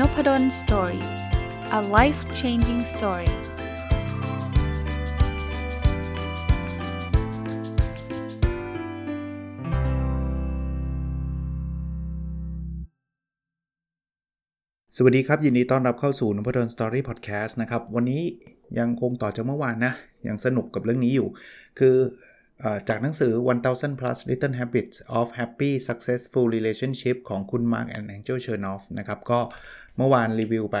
Noppadol Story a life changing story สวัสดีครับ ยินดีต้อนรับเข้าสู่นพดล Story Podcast นะครับ วันนี้ยังคงต่อจากเมื่อวานนะ ยังสนุกกับเรื่องนี้อยู่ คือ จากหนังสือ 1000 plus little habits of happy successful relationship ของคุณ Mark and Angel Chernoff นะครับ ก็เมื่อวานรีวิวไป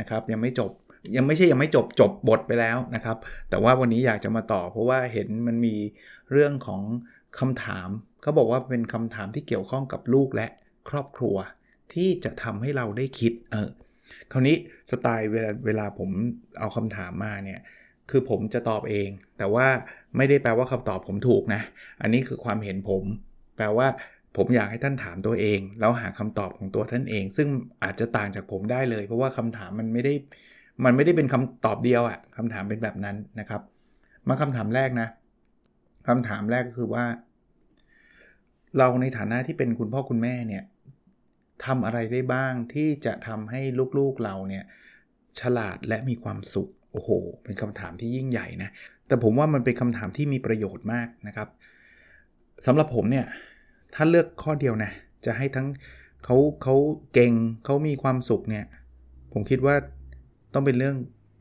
นะครับ ยังไม่จบยังไม่ใช่ยังไม่จบจบบทไปแล้วนะครับ แต่ว่าวันนี้อยากจะมาต่อ เพราะว่าเห็นมันมีเรื่องของคำถามเขาบอกว่าเป็นคำถามที่เกี่ยวข้องกับลูกและครอบครัว ที่จะทำให้เราได้คิดเออคราวนี้สไตล์เวลาเวลาผมเอาคำถามมาเนี่ย คือผมจะตอบเอง แต่ว่าไม่ได้แปลว่าคำตอบผมถูกนะ อันนี้คือความเห็นผม แปลว่าผมอยากให้ท่านถามตัวเอง แล้วหาคำตอบของตัวท่านเอง ซึ่งอาจจะต่างจากผมได้เลย เพราะว่าคำถามมันไม่ได้ มันไม่ได้เป็นคำตอบเดียวอะคำถามเป็นแบบนั้นนะครับ มาคำถามแรกนะคำถามแรกก็คือว่า เราในฐานะที่เป็นคุณพ่อคุณแม่เนี่ยทำอะไรได้บ้างที่จะทำให้ลูกๆเราเนี่ยฉลาดและมีความสุข โอ้โห เป็นคำถามที่ยิ่งใหญ่นะ แต่ผมว่ามันเป็นคำถามที่มีประโยชน์มากนะครับสำหรับผมเนี่ย ถ้าเลือกข้อเดียวนะ จะให้ทั้งเขาเขาเก่งเขามีความสุขเนี่ย ผมคิดว่าต้องเป็นเรื่อง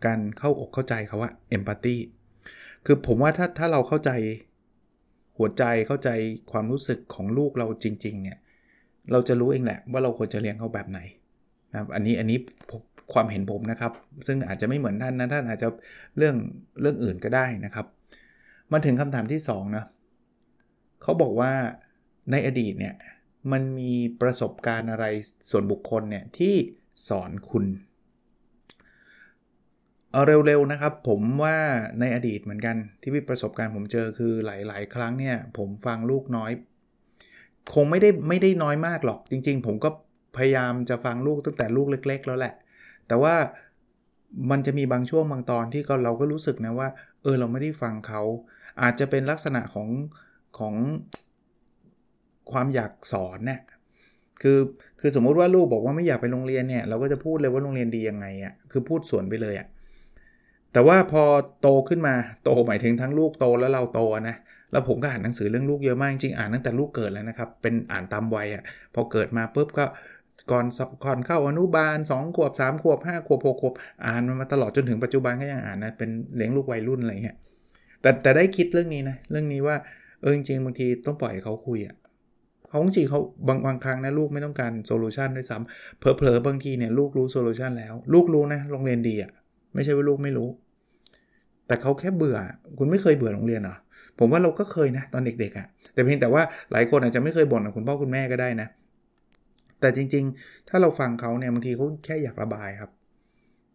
การเข้าอกเข้าใจเขาว่าเอมพัตตีคือผมว่าถ้าถ้าเราเข้าใจหัวใจเข้าใจความรู้สึกของลูกเราจริง ๆ เนี่ย เราจะรู้เองแหละว่าเราควรจะเลี้ยงเขาแบบไหนนะครับอันนี้อันนี้ ความเห็นผมนะครับ ซึ่งอาจจะไม่เหมือนท่านนะท่านอาจจะเรื่องเรื่องอื่นก็ได้นะครับ มาถึงคำถามที่2นะเขาบอกว่าในอดีตเนี่ยมันมีประสบการณ์อะไรส่วนบุคคลเนี่ยที่สอนคุณเอาเร็วๆนะครับผมว่าในอดีตเหมือนกันที่มีประสบการณ์ผมเจอคือหลายๆ ครั้งเนี่ยผมฟังลูกน้อย คงไม่ได้ไม่ได้น้อยมากหรอกจริง ๆ ผมก็พยายามจะฟังลูกตั้งแต่ลูกเล็ก ๆ แล้วแหละ แต่ว่ามันจะมีบางช่วงบางตอนที่เราก็รู้สึกนะว่า เออเราไม่ได้ฟังเขา อาจจะเป็นลักษณะของของความอยากสอนเนี่ยคือคือสมมุติว่าลูกบอกว่าไม่อยากไปโรงเรียนเนี่ยเราก็จะพูดเลยว่าโรงเรียนดียังไงอะ่ะคือพูดสวนไปเลยอะ่ะแต่ว่าพอโตขึ้นมาโตหมายถึงทั้งลูกโตแล้วเราโตนะแล้วผมก็อ่านหนังสือเรื่องลูกเยอะมากจริงอ่านตั้งแต่ลูกเกิดแล้วนะครับเป็นอ่านตามวัยอะ่ะพอเกิดมาปุ๊บก็ ก่อนก่อนเข้าอนุบาล 2 ขวบ 3 ขวบ 5 ขวบ 6 ขวบ อ่านมันมาตลอดจนถึงปัจจุบันก็ยังอ่านนะ เป็นเลี้ยงลูกวัยรุ่นอะไรเงี้ยแต่แต่ได้คิดเรื่องนี้นะ เรื่องนี้ว่าเออจริงๆบางทีต้องปล่อยเขาคุยอะ่ะเขาจริงเขาบางบางครั้งนะลูกไม่ต้องการ solution ด้วยซ้ำเผลอๆบางทีเนี่ยลูกรู้ solution แล้ว ลูกรู้นะโรงเรียนดีอะ่ะไม่ใช่ว่าลูกไม่รู้ แต่เขาแค่เบื่อ คุณไม่เคยเบื่อโรงเรียนเหรอผมว่าเราก็เคยนะตอนเด็กๆอะ่ะแต่เพียงแต่ว่าหลายคนอาจจะไม่เคยบ่นกับคุณพ่อคุณแม่ก็ได้นะ แต่จริง ๆ ถ้าเราฟังเขาเนี่ยบางทีเขาแค่อยากระบายครับ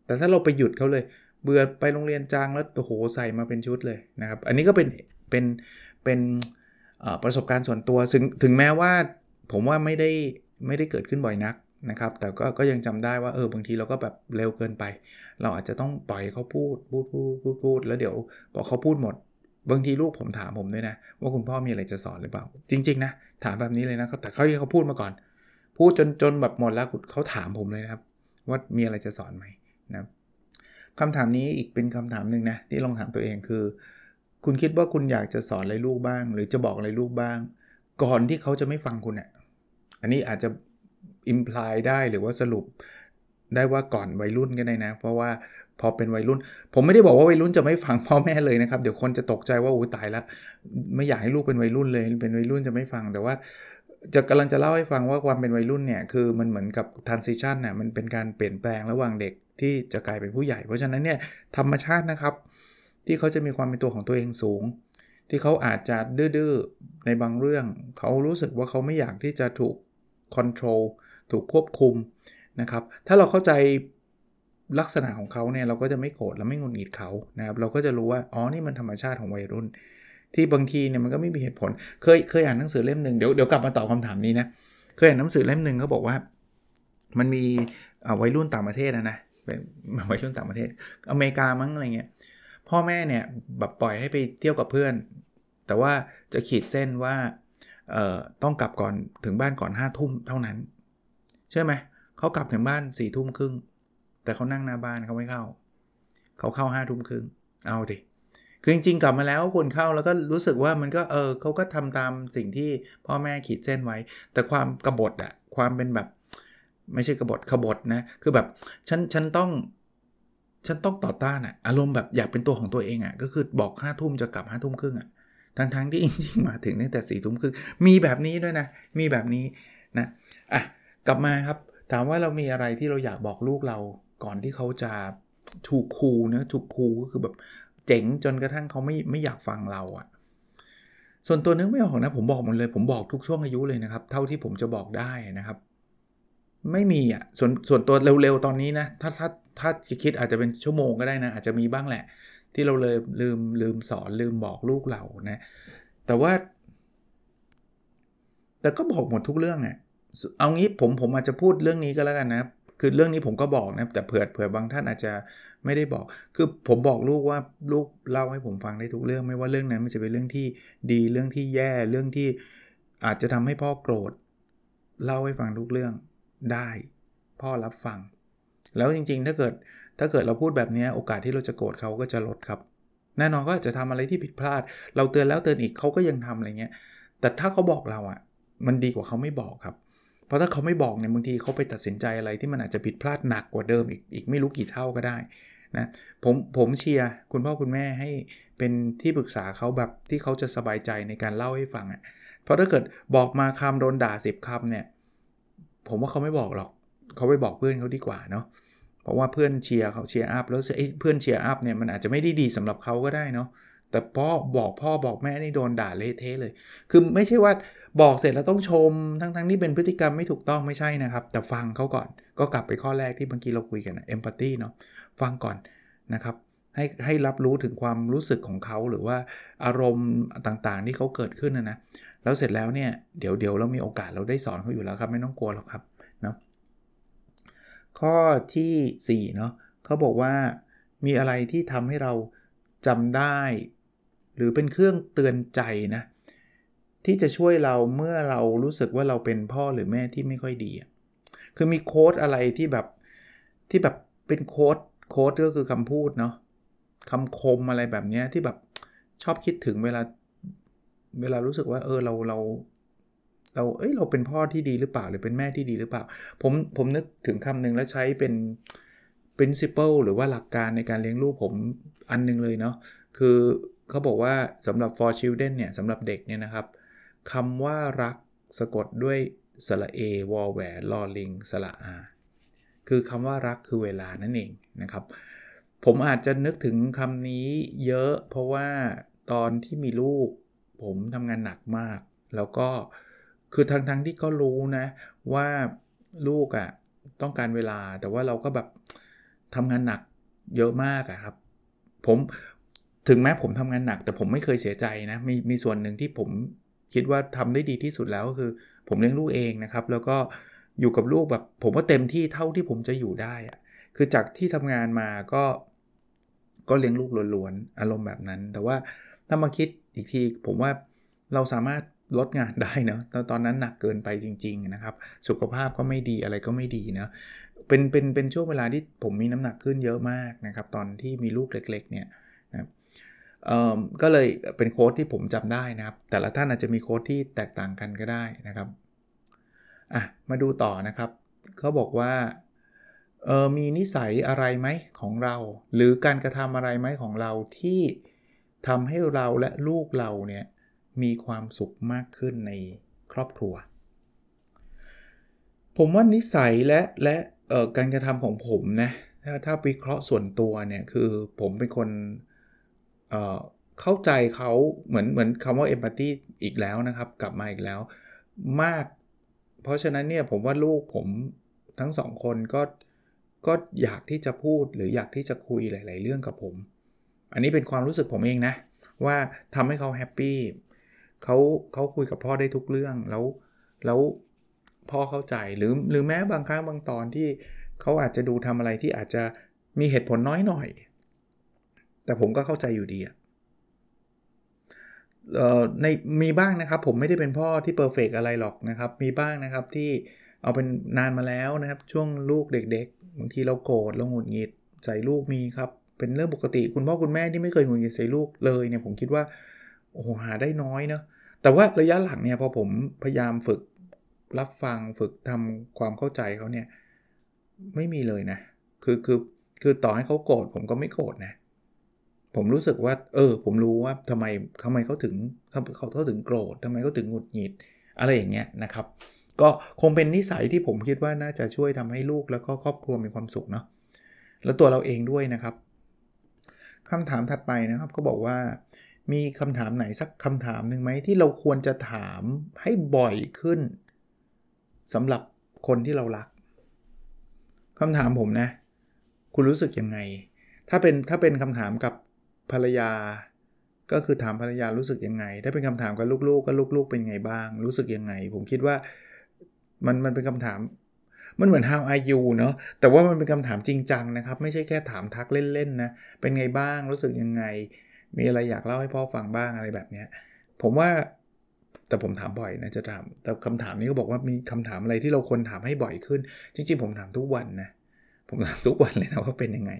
แต่ถ้าเราไปหยุดเขาเลย เบื่อไปโรงเรียนจางแล้วโอ้โหใส่มาเป็นชุดเลยนะครับ อันนี้ก็เป็นเป็นเป็นประสบการณ์ส่วนตัวถึงถึงแม้ว่าผมว่าไม่ได้ไม่ได้เกิดขึ้นบ่อยนักนะครับ แต่ก็ก็ยังจำได้ว่าเออบางทีเราก็แบบเร็วเกินไป เราอาจจะต้องปล่อยเขาพูดพูดพูดพูดพูดแล้วเดี๋ยวพอเขาพูดหมด บางทีลูกผมถามผมด้วยนะ ว่าคุณพ่อมีอะไรจะสอนหรือเปล่า จริง ๆ นะ ถามแบบนี้เลยนะแต่เขาให้เขาพูดมาก่อน พูดจนจนแบบหมดแล้วเขาถามผมเลยนะครับ ว่ามีอะไรจะสอนไหมนะคำถามนี้อีกเป็นคำถามหนึ่งนะที่ลองถามตัวเองคือ คุณคิดว่าคุณอยากจะสอนอะไรลูกบ้าง หรือจะบอกอะไรลูกบ้าง ก่อนที่เขาจะไม่ฟังคุณเนะี่ยอันนี้อาจจะอิมพลายได้หรือว่าสรุปได้ว่าก่อนวัยรุ่นก็ได้นะ เพราะว่าพอเป็นวัยรุ่น ผมไม่ได้บอกว่าวัยรุ่นจะไม่ฟังพ่อแม่เลยนะครับ เดี๋ยวคนจะตกใจว่าโอ้ตายแล้วไม่อยากให้ลูกเป็นวัยรุ่นเลย เป็นวัยรุ่นจะไม่ฟังแต่ว่า จะกำลังจะเล่าให้ฟังว่าความเป็นวัยรุ่นเนี่ยคือมันเหมือนกับ transition น่ะมันเป็นการเปลี่ยนแปลงระหว่างเด็กที่จะกลายเป็นผู้ใหญ่ เพราะฉะนั้นเนี่ยธรรมชาตินะครับ ที่เขาจะมีความเป็นตัวของตัวเองสูง ที่เขาอาจจะดื้อๆในบางเรื่อง เขารู้สึกว่าเขาไม่อยากที่จะถูก control ถูกควบคุมนะครับ ถ้าเราเข้าใจลักษณะของเขาเนี่ยเราก็จะไม่โกรธและไม่งุนหงิดเขานะครับ เราก็จะรู้ว่า อ๋อ นี่มันธรรมชาติของวัยรุ่น ที่บางทีเนี่ยมันก็ไม่มีเหตุผล เคยเคยอ่านหนังสือเล่มหนึ่งเดี๋ยวเดี๋ยวกลับมาตอบคาถามนี้นะ เคยอ่านหนังสือเล่มหนึ่งเขาบอกว่า มันมีวัยรุ่นต่างประเทศนะนะเป็นวัยรุ่นต่างประเทศ อเมริกามั้งอะไรเงี้ย พ่อแม่เนี่ยแบบปล่อยให้ไปเที่ยวกับเพื่อน แต่ว่าจะขีดเส้นว่าต้องกลับก่อนถึงบ้านก่อน5้าทุ่มเท่านั้นใช่ไหมเขากลับถึงบ้านสี่ทุ่มครึ่ง แต่เขานั่งหน้าบ้านเขาไม่เข้า เขาเข้าห้าทุ่มครึ่ง เอาดิ คือจริงๆ กลับมาแล้วควรเข้าแล้วก็รู้สึกว่ามันก็เออเขาก็ทำตามสิ่งที่พ่อแม่ขีดเส้นไว้ แต่ความกบฏอะความเป็นแบบ ไม่ใช่กบฏขบฏนะ คือแบบฉันฉันต้องฉันต้องต่อต้านอะอารมณ์แบบอยากเป็นตัวของตัวเองอะก็คือบอกห้าทุ่มจะกลับห้าทุ่มครึ่งอะทั้งทั้งที่จริงๆมาถึงตั้งแต่สี่ทุ่มครึ่งมีแบบนี้ด้วยนะ มีแบบนี้นะอะกลับมาครับถามว่าเรามีอะไรที่เราอยากบอกลูกเราก่อนที่เขาจะถูกครูนะถูกครูก็คือแบบ เจ๋งจนกระทั่งเขาไม่ไม่อยากฟังเราอะ่ะส่วนตัวนึกไม่ออกนะผมบอกหมดเลย ผมบอกทุกช่วงอายุเลยนะครับ เท่าที่ผมจะบอกได้นะครับ ไม่มีอะ่ะส่วนส่วนตัวเร็วๆ ตอนนี้นะถ้าถ้าถ้าจะคิดอาจจะเป็นชั่วโมงก็ได้นะ อาจจะมีบ้างแหละ ที่เราเลยลืมลืมสอนลืมบอกลูกเรานะแต่ว่า แต่ก็บอกหมดทุกเรื่องอะ่ะเอางี้ผมผมอาจจะพูดเรื่องนี้ก็แล้วกันนะคือเรื่องนี้ผมก็บอกนะแต่เผื่อเผื่อบางท่านอาจจะ ไม่ได้บอก คือผมบอกลูกว่าลูกเล่าให้ผมฟังได้ทุกเรื่อง ไม่ว่าเรื่องนั้นมันจะเป็นเรื่องที่ดีเรื่องที่แย่เรื่องที่อาจจะทำให้พ่อโกรธ เล่าให้ฟังทุกเรื่องได้ พ่อรับฟัง แล้วจริงๆ ถ้าเกิดถ้าเกิดเราพูดแบบนี้โอกาสที่เราจะโกรธเขาก็จะลดครับ แน่นอนก็อาจจะทำอะไรที่ผิดพลาด เราเตือนแล้วเตือนอีกเขาก็ยังทำอะไรเงี้ยแต่ถ้าเขาบอกเราอะ่ะ มันดีกว่าเขาไม่บอกครับ เพราะถ้าเขาไม่บอกเนี่ยบางทีเขาไปตัดสินใจอะไรที่มันอาจจะผิดพลาดหนักกว่าเดิมอีกอีกไม่รู้กี่เท่าก็ได้นะผมผมเชียร์คุณพ่อคุณแม่ให้เป็นที่ปรึกษาเขาแบบที่เขาจะสบายใจในการเล่าให้ฟังอะ่ะเพราะถ้าเกิดบอกมาคำโดนด่าสิบคำเนี่ยผมว่าเขาไม่บอกหรอกเขาไปบอกเพื่อนเขาดีกว่าเนาะเพราะว่าเพื่อนเชียร์เขา cheer up แล้วเพื่อน cheer up เนี่ยมันอาจจะไม่ได้ดีสำหรับเขาก็ได้เนาะแต่พ่อบอกพ่อบอกแม่นี่โดนด่าเละเทะเลย คือไม่ใช่ว่า บอกเสร็จแล้วต้องชมทั้งทั้งที่เป็นพฤติกรรมไม่ถูกต้องไม่ใช่นะครับ แต่ฟังเขาก่อนก็กลับไปข้อแรกที่เมื่อกี้เราคุยกันนะ empathy เนาะฟังก่อนนะครับให้ให้รับรู้ถึงความรู้สึกของเขาหรือว่าอารมณ์ต่างๆที่เขาเกิดขึ้นนะนะแล้วเสร็จแล้วเนี่ยเดี๋ยวเดี๋ยวเรามีโอกาสเราได้สอนเขาอยู่แล้วครับไม่ต้องกลัวหรอกครับเนาะข้อที่4เนาะเขาบอกว่ามีอะไรที่ทำให้เราจำได้ หรือเป็นเครื่องเตือนใจนะ ที่จะช่วยเราเมื่อเรารู้สึกว่าเราเป็นพ่อหรือแม่ที่ไม่ค่อยดี คือมีโค้ดอะไรที่แบบที่แบบเป็นโค้ดโค้ดก็คือคำพูดเนาะคำคมอะไรแบบนี้ที่แบบชอบคิดถึงเวลาเวลารู้สึกว่าเออเราเราเราเอ้ยเราเป็นพ่อที่ดีหรือเปล่าหรือเป็นแม่ที่ดีหรือเปล่า ผมผมนึกถึงคำหนึ่งแล้วใช้เป็น principle หรือว่าหลักการในการเลี้ยงลูกผมอันนึงเลยเนาะคือเขาบอกว่าสำหรับ for children เนี่ยสำหรับเด็กเนี่ยนะครับ คำว่ารักสะกดด้วยสระเอวอลแหวนลอลิงสระอาคือคำว่ารักคือเวลานั่นเองนะครับ ผมอาจจะนึกถึงคำนี้เยอะ เพราะว่าตอนที่มีลูก ผมทำงานหนักมาก แล้วก็คือทั้งๆทที่ก็รู้นะ ว่าลูกอะ่ะต้องการเวลาแต่ว่าเราก็แบบทำงานหนักเยอะมากอะครับ ผมถึงแม้ผมทำงานหนัก แต่ผมไม่เคยเสียใจนะมีมีส่วนหนึ่งที่ผม คิดว่าทำได้ดีที่สุดแล้วก็คือ ผมเลี้ยงลูกเองนะครับ แล้วก็อยู่กับลูกแบบผมว่าเต็มที่เท่าที่ผมจะอยู่ได้อะคือจากที่ทำงานมาก็ก็เลี้ยงลูกล้วนๆอารมณ์แบบนั้น แต่ว่าถ้ามาคิดอีกทีผมว่าเราสามารถลดงานได้เนะตอนตอนนั้นหนักเกินไปจริง ๆนะครับ สุขภาพก็ไม่ดีอะไรก็ไม่ดีเนะเป็นเป็นเป็นช่วงเวลาที่ผมมีน้ำหนักขึ้นเยอะมากนะครับ ตอนที่มีลูกเล็ก ๆ เนี่ย ก็เลยเป็นโค้ดที่ผมจำได้นะครับ แต่ละท่านอาจจะมีโค้ดที่แตกต่างกันก็ได้นะครับอะมาดูต่อนะครับเขาบอกว่าเออมีนิสัยอะไรไหมของเรา หรือการกระทำอะไรไหมของเราที่ทำให้เราและลูกเราเนี่ยมีความสุขมากขึ้นในครอบครัว ผมว่านิสัยและและการกระทำของผมนะถ้าถ้าวิเคราะห์ส่วนตัวเนี่ยคือผมเป็นคน เข้าใจเขาเหมือนเหมือนคำว่าเอมพัตตีอีกแล้วนะครับ กลับมาอีกแล้วมาก เพราะฉะนั้นเนี่ยผมว่าลูกผมทั้งสองคนก็ก็อยากที่จะพูดหรืออยากที่จะคุยหลาย ๆ เรื่องกับผม อันนี้เป็นความรู้สึกผมเองนะ ว่าทำให้เขาแฮปปี้เขาเขาคุยกับพ่อได้ทุกเรื่องแล้วแล้วพ่อเข้าใจหรือหรือแม้บางครั้งบางตอนที่เขาอาจจะดูทำอะไรที่อาจจะมีเหตุผลน้อยหน่อย แต่ผมก็เข้าใจอยู่ดีอะในมีบ้างนะครับผมไม่ได้เป็นพ่อที่เพอร์เฟกอะไรหรอกนะครับ มีบ้างนะครับที่เอาเป็นนานมาแล้วนะครับ ช่วงลูกเด็กๆบางทีเราโกรธเราหงุดหงิดใส่ลูกมีครับ เป็นเรื่องปกติคุณพ่อคุณแม่ที่ไม่เคยหงุดหงิดใส่ลูกเลยเนี่ยผมคิดว่าโอ้โหหาได้น้อยเนาะแต่ว่าระยะหลังเนี่ยพอผมพยายามฝึกรับฟังฝึกทำความเข้าใจเขาเนี่ยไม่มีเลยนะคือคือคือต่อให้เขาโกรธผมก็ไม่โกรธนะ ผมรู้สึกว่า เออ ผมรู้ว่าทำไมทำไมเขาถึงเขาเขาถึงโกรธทำไมเขาถึงหงุดหงิด อะไรอย่างเงี้ยนะครับ ก็คงเป็นนิสัยที่ผมคิดว่าน่าจะช่วยทำให้ลูกแล้วก็ครอบครัวมีความสุขเนาะแล้วตัวเราเองด้วยนะครับคำถามถัดไปนะครับก็บอกว่า มีคำถามไหนสักคำถามหนึ่งไหมที่เราควรจะถามให้บ่อยขึ้นสำหรับคนที่เรารักคำถามผมนะ คุณรู้สึกยังไง ถ้าเป็นถ้าเป็นคำถามกับ ภรรยา ก็คือถามภรรยารู้สึกยังไง ถ้าเป็นคำถามกับลูกๆ ก็ลูกๆ เป็นไงบ้าง รู้สึกยังไง ผมคิดว่ามันมันเป็นคำถามมันเหมือน how are you เนาะแต่ว่ามันเป็นคำถามจริงจังนะครับ ไม่ใช่แค่ถามทักเล่นๆนะ เป็นไงบ้าง รู้สึกยังไง มีอะไรอยากเล่าให้พ่อฟังบ้างอะไรแบบนี้ผมว่า แต่ผมถามบ่อยนะจะถาม แต่คำถามนี้ก็บอกว่ามีคำถามอะไรที่เราควรถามให้บ่อยขึ้น จริงๆ ผมถามทุกวันนะ ผมถามทุกวันเลยนะว่าเป็นยังไง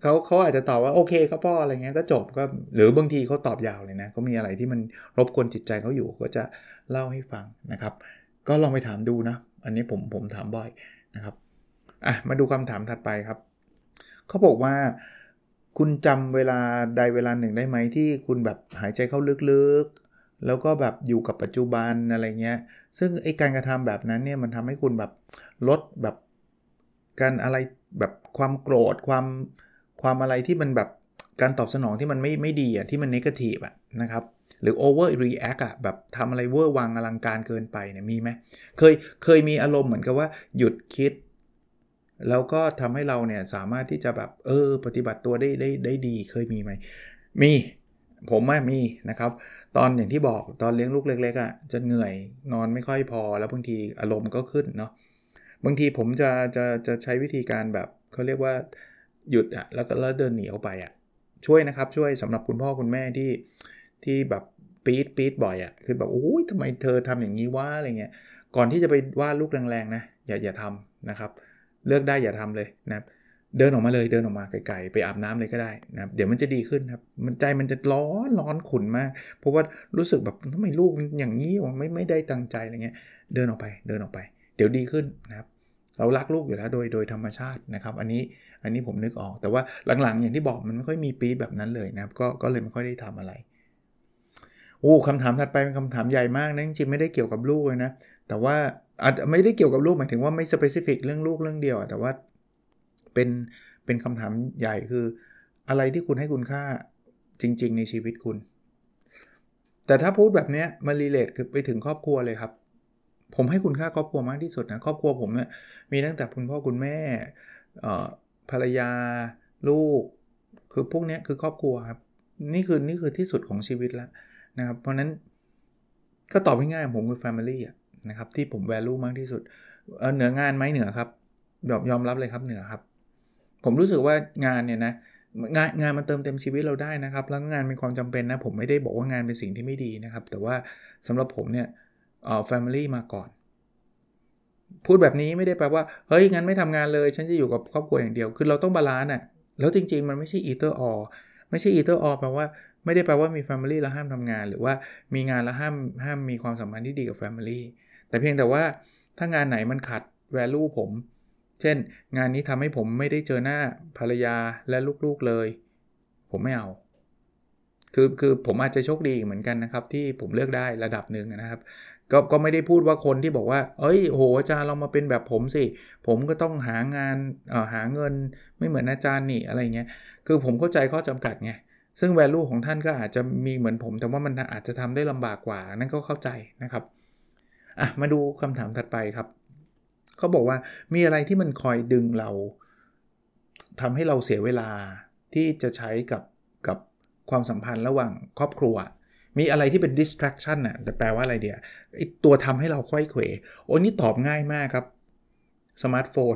เขาเขาอาจจะตอบว่าโอเคครับพ่ออะไรเงี้ยก็จบก็หรือบางทีเขาตอบยาวเลยนะเขามีอะไรที่มันรบกวนจิตใจเขาอยู่ก็จะเล่าให้ฟังนะครับ ก็ลองไปถามดูนะ อันนี้ผมผมถามบ่อยนะครับอะมาดูคำถามถัดไปครับเขาบอกว่าคุณจำเวลาใดเวลาหนึ่งได้ไหมที่คุณแบบหายใจเข้าลึกๆ แล้วก็แบบอยู่กับปัจจุบันอะไรเงี้ย ซึ่งไอการกระทำแบบนั้นเนี่ยมันทำให้คุณแบบลดแบบการอะไรแบบความโกรธความ ความอะไรที่มันแบบการตอบสนองที่มันไม่ไม่ดีอะที่มันนกาทีฟอะนะครับหรือ over react อะแบบทำอะไรเวอร์วังอลังการเกินไปเนี่ยมีไหมเคยเคยมีอารมณ์เหมือนกับว่าหยุดคิด แล้วก็ทำให้เราเนี่ยสามารถที่จะแบบเออปฏิบัติตัวได้ได้ได้ดีเคยมีไหมมีผมว่ามีนะครับ ตอนอย่างที่บอกตอนเลี้ยงลูกเล็กๆอะ่ะจะเหนื่อยนอนไม่ค่อยพอ แล้วบางทีอารมณ์ก็ขึ้นเนาะบางทีผมจะจะจะใช้วิธีการแบบเขาเรียกว่า หยุดอะแล้วก็แล้วเดินหนีออกไปอะช่วยนะครับช่วยสำหรับคุณพ่อคุณแม่ที่ที่แบบปี๊ดปี๊ดบ่อยอะคือแบบโอ้ยทำไมเธอทำอย่างนี้วะอะไรเงี้ยก่อนที่จะไปว่าลูกแรงๆนะอย่าอย่าทำนะครับ เลือกได้อย่าทำเลยนะครับเดินออกมาเลยเดินออกมาไกลๆไปอาบน้ำเลยก็ได้นะครับเดี๋ยวมันจะดีขึ้นครับมันใจมันจะร้อนร้อนขุนมาก เพราะว่ารู้สึกแบบทำไมลูกอย่างนี้ไม่ไม่ได้ตั้งใจอะไรเงี้ยเดินออกไปเดินออกไป เดี๋ยวดีขึ้นนะครับ เรารักลูกอยู่แล้วโดยโดยธรรมชาตินะครับ อันนี้ อันนี้ผมนึกออก แต่ว่าหลังๆ อย่างที่บอกมันไม่ค่อยมีปี๊ดแบบนั้นเลยนะครับก็ก็เลยไม่ค่อยได้ทำอะไรโอ้คำถามถัดไปเป็นคำถามใหญ่มากนะจริงๆไม่ได้เกี่ยวกับลูกเลยนะแต่ว่าอาจจะไม่ได้เกี่ยวกับลูกหมายถึงว่าไม่สเปซิฟิกเรื่องลูกเรื่องเดียว แต่ว่าเป็นเป็นคำถามใหญ่คือ อะไรที่คุณให้คุณค่าจริง ๆ ในชีวิตคุณ แต่ถ้าพูดแบบนี้มารีเลทคือไปถึงครอบครัวเลยครับ ผมให้คุณค่าครอบครัวมากที่สุดนะครอบครัวผมเนี่ยมีตั้งแต่คุณพ่อคุณแม่ ภรรยา ลูก คือพวกนี้คือครอบครัวครับ นี่คือนี่คือที่สุดของชีวิตแล้วนะครับ เพราะนั้นก็ตอบง่ายๆผมคือ Family นะครับที่ผมแวลูมากที่สุดเหนืองานไหมเหนือครับยอมยอมรับเลยครับเหนือครับ ผมรู้สึกว่างานเนี่ยนะงานงานมันเติมเต็มชีวิตเราได้นะครับ แล้วงานเป็นความจำเป็นนะ ผมไม่ได้บอกว่างานเป็นสิ่งที่ไม่ดีนะครับ แต่ว่าสำหรับผมเนี่ยเอ่อ family มาก่อน พูดแบบนี้ไม่ได้แปลว่า เฮ้ย งั้นไม่ทำงานเลย ฉันจะอยู่กับครอบครัวอย่างเดียว คือเราต้อง balance อะ แล้วจริง ๆ มันไม่ใช่ either or ไม่ใช่ either or แปลว่าไม่ได้แปลว่ามี family แล้วห้ามทำงาน หรือว่ามีงานแล้วห้ามห้ามมีความสัมพันธ์ที่ดีกับ family แต่เพียงแต่ว่าถ้างานไหนมันขัด value ผม เช่น งานนี้ทำให้ผมไม่ได้เจอหน้าภรรยาและลูกๆเลย ผมไม่เอา คือคือผมอาจจะโชคดีเหมือนกันนะครับ ที่ผมเลือกได้ระดับหนึ่งนะครับ ก็ก็ไม่ได้พูดว่าคนที่บอกว่า เอ้ย โห อาจารย์เรามาเป็นแบบผมสิ ผมก็ต้องหางานหาเงินไม่เหมือนอาจารย์นี่อะไรเงี้ย คือผมเข้าใจข้อจำกัดไง ซึ่ง value ของท่านก็อาจจะมีเหมือนผม แต่ว่ามันอาจจะทำได้ลำบากกว่า นั่นก็เข้าใจนะครับ อะ มาดูคำถามถัดไปครับ เขาบอกว่ามีอะไรที่มันคอยดึงเราทำให้เราเสียเวลาที่จะใช้กับกับความสัมพันธ์ระหว่างครอบครัว มีอะไรที่เป็น distraction น่ะแต่แปลว่าอะไรเดียวไอตัวทำให้เราค่อยเขวโอ้นี่ตอบง่ายมากครับสมาร์ทโฟน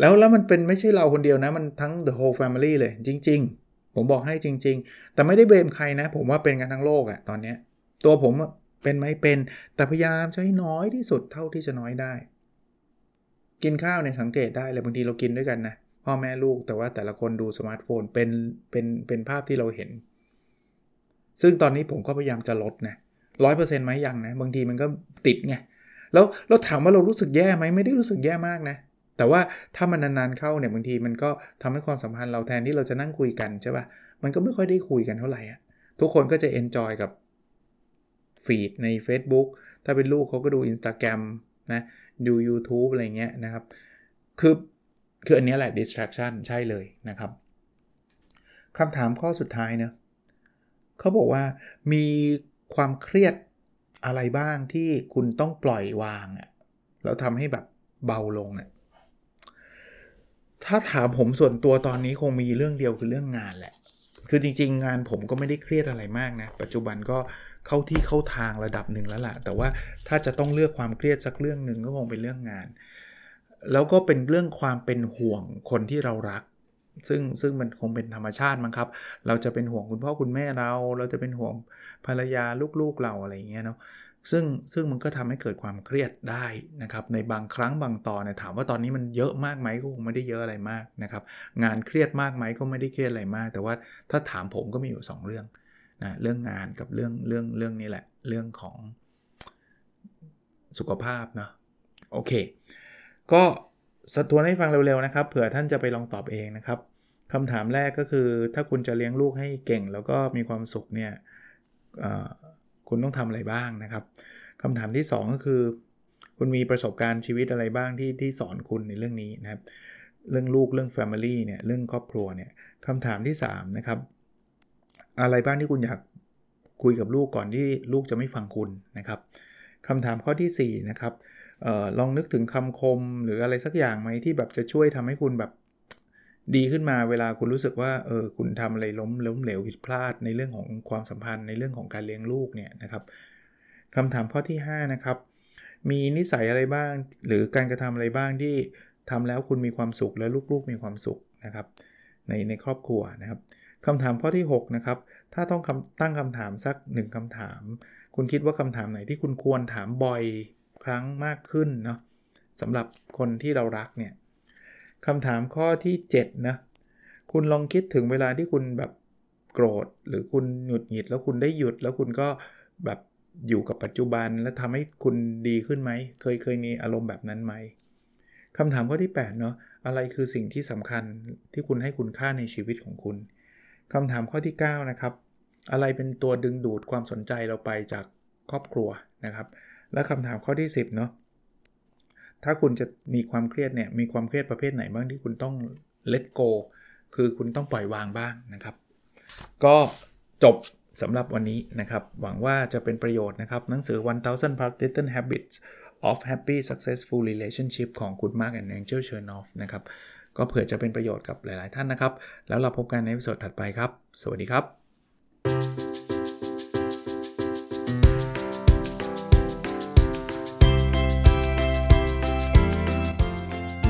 แล้วแล้วมันเป็นไม่ใช่เราคนเดียวนะ มันทั้ง the whole family เลยจริง ๆ ผมบอกให้จริง ๆ แต่ไม่ได้เบมใครนะ ผมว่าเป็นกันทั้งโลกอะตัวเนี้ยตัวผมเป็นไหมเป็น แต่พยายามใช้น้อยที่สุดเท่าที่จะน้อยได้ กินข้าวเนี่ยสังเกตได้เลยบางทีเรากินด้วยกันนะพ่อแม่ลูกแต่ว่าแต่ละคนดูสมาร์ทโฟนเป็นเป็นเป็นภาพที่เราเห็น ซึ่งตอนนี้ผมก็พยายามจะลดนะร้อยเปอร์เซ็นต์ไหมยังนะ บางทีมันก็ติดไง แล้วเราถามว่าเรารู้สึกแย่ไหมไม่ได้รู้สึกแย่มากนะ แต่ว่าถ้ามันนานๆเข้าเนี่ยบางทีมันก็ทำให้ความสัมพันธ์เราแทนที่เราจะนั่งคุยกันใช่ปะ่ะ มันก็ไม่ค่อยได้คุยกันเท่าไหร่อะทุกคนก็จะ enjoy กับ feed ใน Facebook ถ้าเป็นลูกเขาก็ดู Instagram นะ ดู YouTube อะไรเงี้ยนะครับ คือคืออันนี้แหละ distraction ใช่เลยนะครับคำถามข้อสุดท้ายเนะ เขาบอกว่ามีความเครียดอะไรบ้างที่คุณต้องปล่อยวางอะแล้วทำให้แบบเบาลงอะถ้าถามผมส่วนตัวตอนนี้คงมีเรื่องเดียวคือเรื่องงานแหละ คือจริง ๆ งานผมก็ไม่ได้เครียดอะไรมากนะ ปัจจุบันก็เข้าที่เข้าทางระดับหนึ่งแล้วล่ะ แต่ว่าถ้าจะต้องเลือกความเครียดสักเรื่องหนึ่งก็คงเป็นเรื่องงาน แล้วก็เป็นเรื่องความเป็นห่วงคนที่เรารัก ซึ่งซึ่งมันคงเป็นธรรมชาติมั้งครับ เราจะเป็นห่วงคุณพ่อคุณแม่เรา เราจะเป็นห่วงภรรยาลูกๆเราอะไรอย่างเงี้ยเนาะซึ่งซึ่งมันก็ทำให้เกิดความเครียดได้นะครับในบางครั้งบางตอนเนี่ยถามว่าตอนนี้มันเยอะมากไหมก็คงไม่ได้เยอะอะไรมากนะครับงานเครียดมากไหมก็ไม่ได้เครียดอะไรมาก แต่ว่าถ้าถามผมก็มีอยู่ 2 เรื่องนะเรื่องงานกับเรื่องเรื่องเรื่องนี้แหละเรื่องของสุขภาพเนาะโอเค ก็ ทวนให้ฟังเร็วๆนะครับ เผื่อท่านจะไปลองตอบเองนะครับคำถามแรกก็คือถ้าคุณจะเลี้ยงลูกให้เก่ง แล้วก็มีความสุขเนี่ยคุณต้องทำอะไรบ้างนะครับคำถามที่ 2 ก็คือ คุณมีประสบการณ์ชีวิตอะไรบ้างที่ที่สอนคุณในเรื่องนี้นะครับ เรื่องลูกเรื่อง Family เนี่ยเรื่องครอบครัวเนี่ยคำถามที่3นะครับอะไรบ้างที่คุณอยากคุยกับลูกก่อนที่ลูกจะไม่ฟังคุณนะครับคำถามข้อที่4นะครับ ออลองนึกถึงคำคมหรืออะไรสักอย่างไหมที่แบบจะช่วยทำให้คุณแบบดีขึ้นมาเวลาคุณรู้สึกว่าเออคุณทำอะไรล้มล้มเหลวผิดพลาดในเรื่องของความสัมพันธ์ในเรื่องของการเลี้ยงลูกเนี่ยนะครับคำถามข้อที่ 5 นะครับ มีนิสัยอะไรบ้าง หรือการกระทำอะไรบ้างที่ทำแล้วคุณมีความสุขและลูกๆมีความสุขนะครับในในครอบครัวนะครับคำถามข้อที่ 6 นะครับ ถ้าต้องตั้งคำถามสัก 1คำถาม คุณคิดว่าคำถามไหนที่คุณควรถามบ่อย ครั้งมากขึ้นเนาะสำหรับคนที่เรารักเนี่ยคำถามข้อที่7นะคุณลองคิดถึงเวลาที่คุณแบบโกรธ หรือคุณหงุดหงิดแล้วคุณได้หยุด แล้วคุณก็แบบอยู่กับปัจจุบันแล้วทำให้คุณดีขึ้นไหม เคยเคยมีอารมณ์แบบนั้นไหมคำถามข้อที่8เนาะอะไรคือสิ่งที่สำคัญที่คุณให้คุณค่าในชีวิตของคุณคำถามข้อที่ 9 นะครับ อะไรเป็นตัวดึงดูดความสนใจเราไปจากครอบครัวนะครับ และคำถามข้อที่ 10เนาะถ้าคุณจะมีความเครียดเนี่ยมีความเครียดประเภทไหนบ้างที่คุณต้อง let go คือคุณต้องปล่อยวางบ้างนะครับ ก็จบสำหรับวันนี้นะครับ หวังว่าจะเป็นประโยชน์นะครับ หนังสือ 1000 Practical Habits of Happy Successful Relationship ของคุณ Mark and Angel Chernoff นะครับ ก็เผื่อจะเป็นประโยชน์กับหลาย ๆ ท่านนะครับ แล้วเราพบกันในวิดีโอถัดไปครับ สวัสดีครับ